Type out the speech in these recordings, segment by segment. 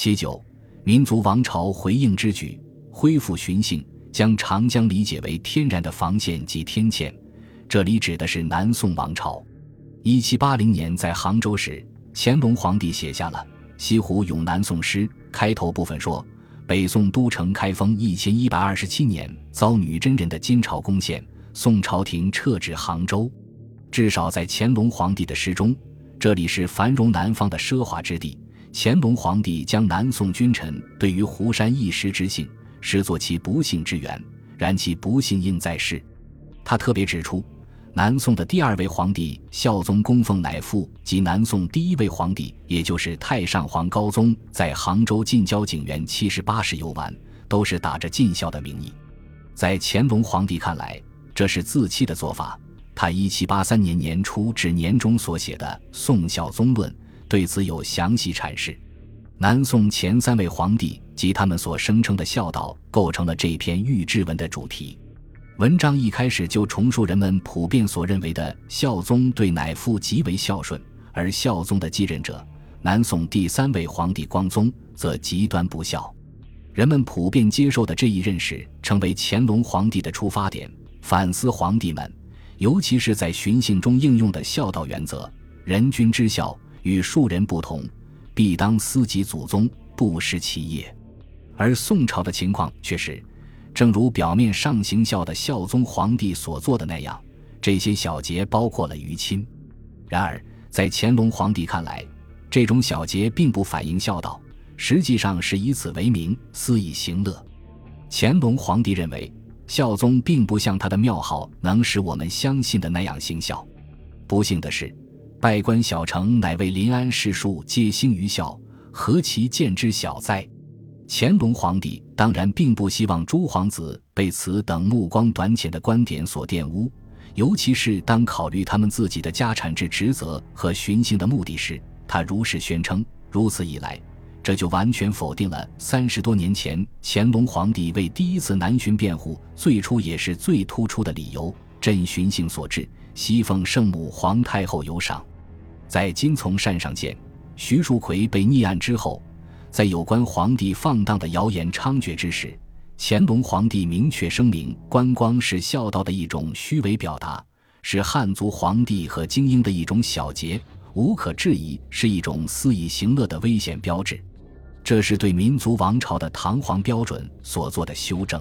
其九，民族王朝回应之举，恢复巡幸，将长江理解为天然的防线及天堑。这里指的是南宋王朝。一七八零年在杭州时，乾隆皇帝写下了《西湖咏南宋诗》，开头部分说：“北宋都城开封一千一百二十七年，遭女真人的金朝攻陷，宋朝廷撤至杭州。至少在乾隆皇帝的诗中，这里是繁荣南方的奢华之地。”乾隆皇帝将南宋君臣对于湖山一时之幸视作其不幸之源，然其不幸应在世。他特别指出，南宋的第二位皇帝孝宗供奉乃父及南宋第一位皇帝，也就是太上皇高宗，在杭州近郊景园七十八世游玩，都是打着尽孝的名义。在乾隆皇帝看来，这是自欺的做法。他一七八三年年初至年中所写的《宋孝宗论》。对此有详细阐释。南宋前三位皇帝及他们所声称的孝道，构成了这篇御制文的主题。文章一开始就重述人们普遍所认为的孝宗对乃父极为孝顺，而孝宗的继任者南宋第三位皇帝光宗则极端不孝。人们普遍接受的这一认识，成为乾隆皇帝的出发点，反思皇帝们，尤其是在巡幸中应用的孝道原则：人君之孝。与庶人不同，必当思及祖宗，不失其业。而宋朝的情况却是，正如表面上行孝的孝宗皇帝所做的那样，这些小节包括了于亲。然而，在乾隆皇帝看来，这种小节并不反映孝道，实际上是以此为名，肆意行乐。乾隆皇帝认为，孝宗并不像他的庙号能使我们相信的那样行孝。不幸的是。拜官小臣乃为临安士庶皆兴于孝，何其见之小哉？乾隆皇帝当然并不希望诸皇子被此等目光短浅的观点所玷污，尤其是当考虑他们自己的家产制职责和巡幸的目的时，他如是宣称。如此一来，这就完全否定了三十多年前乾隆皇帝为第一次南巡辩护最初也是最突出的理由：朕巡幸所致。西奉圣母皇太后有赏，在金从山上见徐树奎被逆案之后，在有关皇帝放荡的谣言猖獗之时，乾隆皇帝明确声明：观光是孝道的一种虚伪表达，是汉族皇帝和精英的一种小节，无可置疑是一种肆意行乐的危险标志。这是对民族王朝的堂皇标准所做的修正。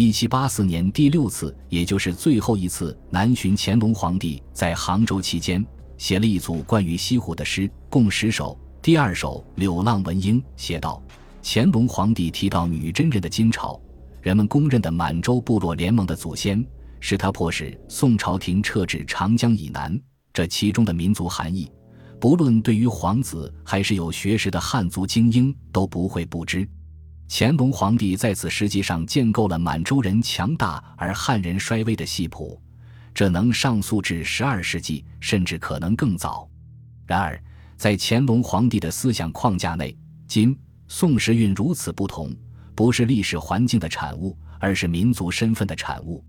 一七八四年第六次，也就是最后一次南巡，乾隆皇帝在杭州期间，写了一组关于西湖的诗，共十首。第二首《柳浪闻莺》写道：乾隆皇帝提到女真人的金朝，人们公认的满洲部落联盟的祖先，是他迫使宋朝廷撤至长江以南。这其中的民族含义，不论对于皇子还是有学识的汉族精英都不会不知。乾隆皇帝在此实际上建构了满洲人强大而汉人衰微的系谱，这能上溯至十二世纪，甚至可能更早。然而，在乾隆皇帝的思想框架内，今宋时运如此不同，不是历史环境的产物，而是民族身份的产物。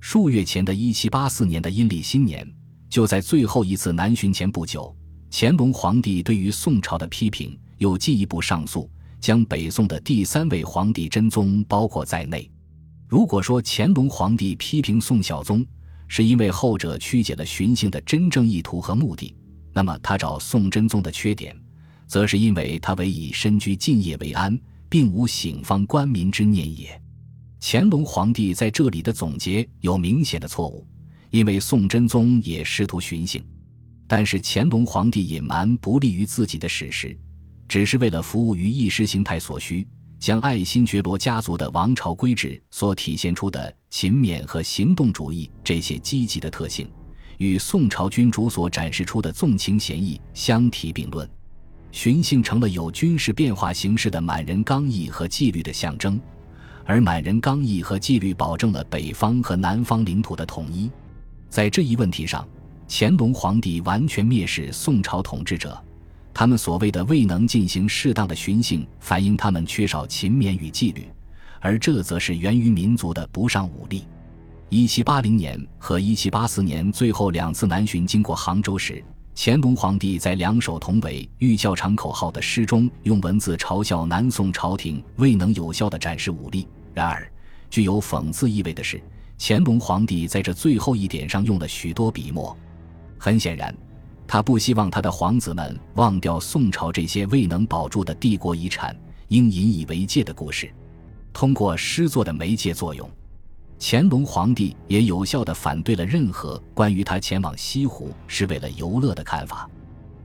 数月前的一七八四年的阴历新年，就在最后一次南巡前不久，乾隆皇帝对于宋朝的批评又进一步上诉。将北宋的第三位皇帝真宗包括在内。如果说乾隆皇帝批评宋孝宗是因为后者曲解了巡幸的真正意图和目的，那么他找宋真宗的缺点，则是因为他唯以身居晋业为安，并无醒方官民之念也。乾隆皇帝在这里的总结有明显的错误，因为宋真宗也试图巡幸，但是乾隆皇帝隐瞒不利于自己的史实。只是为了服务于意识形态所需，将爱新觉罗家族的王朝规制所体现出的勤勉和行动主义这些积极的特性，与宋朝君主所展示出的纵情闲逸相提并论。巡幸成了有军事变化形式的满人刚毅和纪律的象征，而满人刚毅和纪律保证了北方和南方领土的统一。在这一问题上，乾隆皇帝完全蔑视宋朝统治者。他们所谓的未能进行适当的巡幸，反映他们缺少勤勉与纪律，而这则是源于民族的不上武力。一七八零年和一七八四年最后两次南巡经过杭州时，乾隆皇帝在两手同为御教场口号的诗中，用文字嘲笑南宋朝廷未能有效地展示武力。然而，具有讽刺意味的是，乾隆皇帝在这最后一点上用了许多笔墨。很显然，他不希望他的皇子们忘掉宋朝这些未能保住的帝国遗产，应引以为戒的故事。通过诗作的媒介作用。乾隆皇帝也有效地反对了任何关于他前往西湖是为了游乐的看法。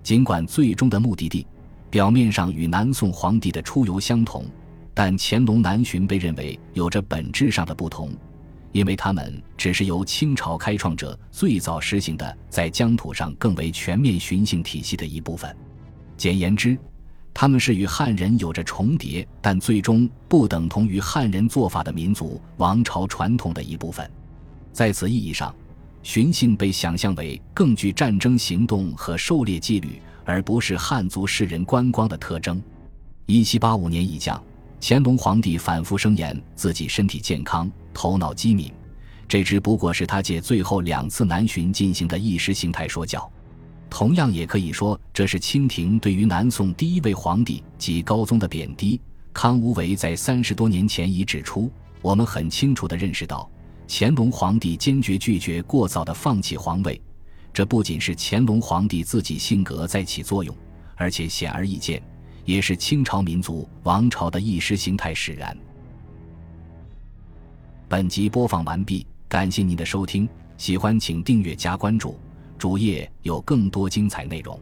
尽管最终的目的地表面上与南宋皇帝的出游相同，但乾隆南巡被认为有着本质上的不同，因为他们只是由清朝开创者最早实行的在疆土上更为全面巡幸体系的一部分。简言之。他们是与汉人有着重叠，但最终不等同于汉人做法的民族王朝传统的一部分。在此意义上，巡幸被想象为更具战争行动和狩猎纪律，而不是汉族士人观光的特征。一七八五年以降，乾隆皇帝反复声言自己身体健康，头脑机敏，这只不过是他借最后两次南巡进行的意识形态说教。同样也可以说，这是清廷对于南宋第一位皇帝及高宗的贬低。康无为在三十多年前已指出，我们很清楚地认识到，乾隆皇帝坚决拒绝过早的放弃皇位，这不仅是乾隆皇帝自己性格在起作用，而且显而易见，也是清朝民族王朝的意识形态使然。本集播放完毕，感谢您的收听，喜欢请订阅加关注。主页有更多精彩内容。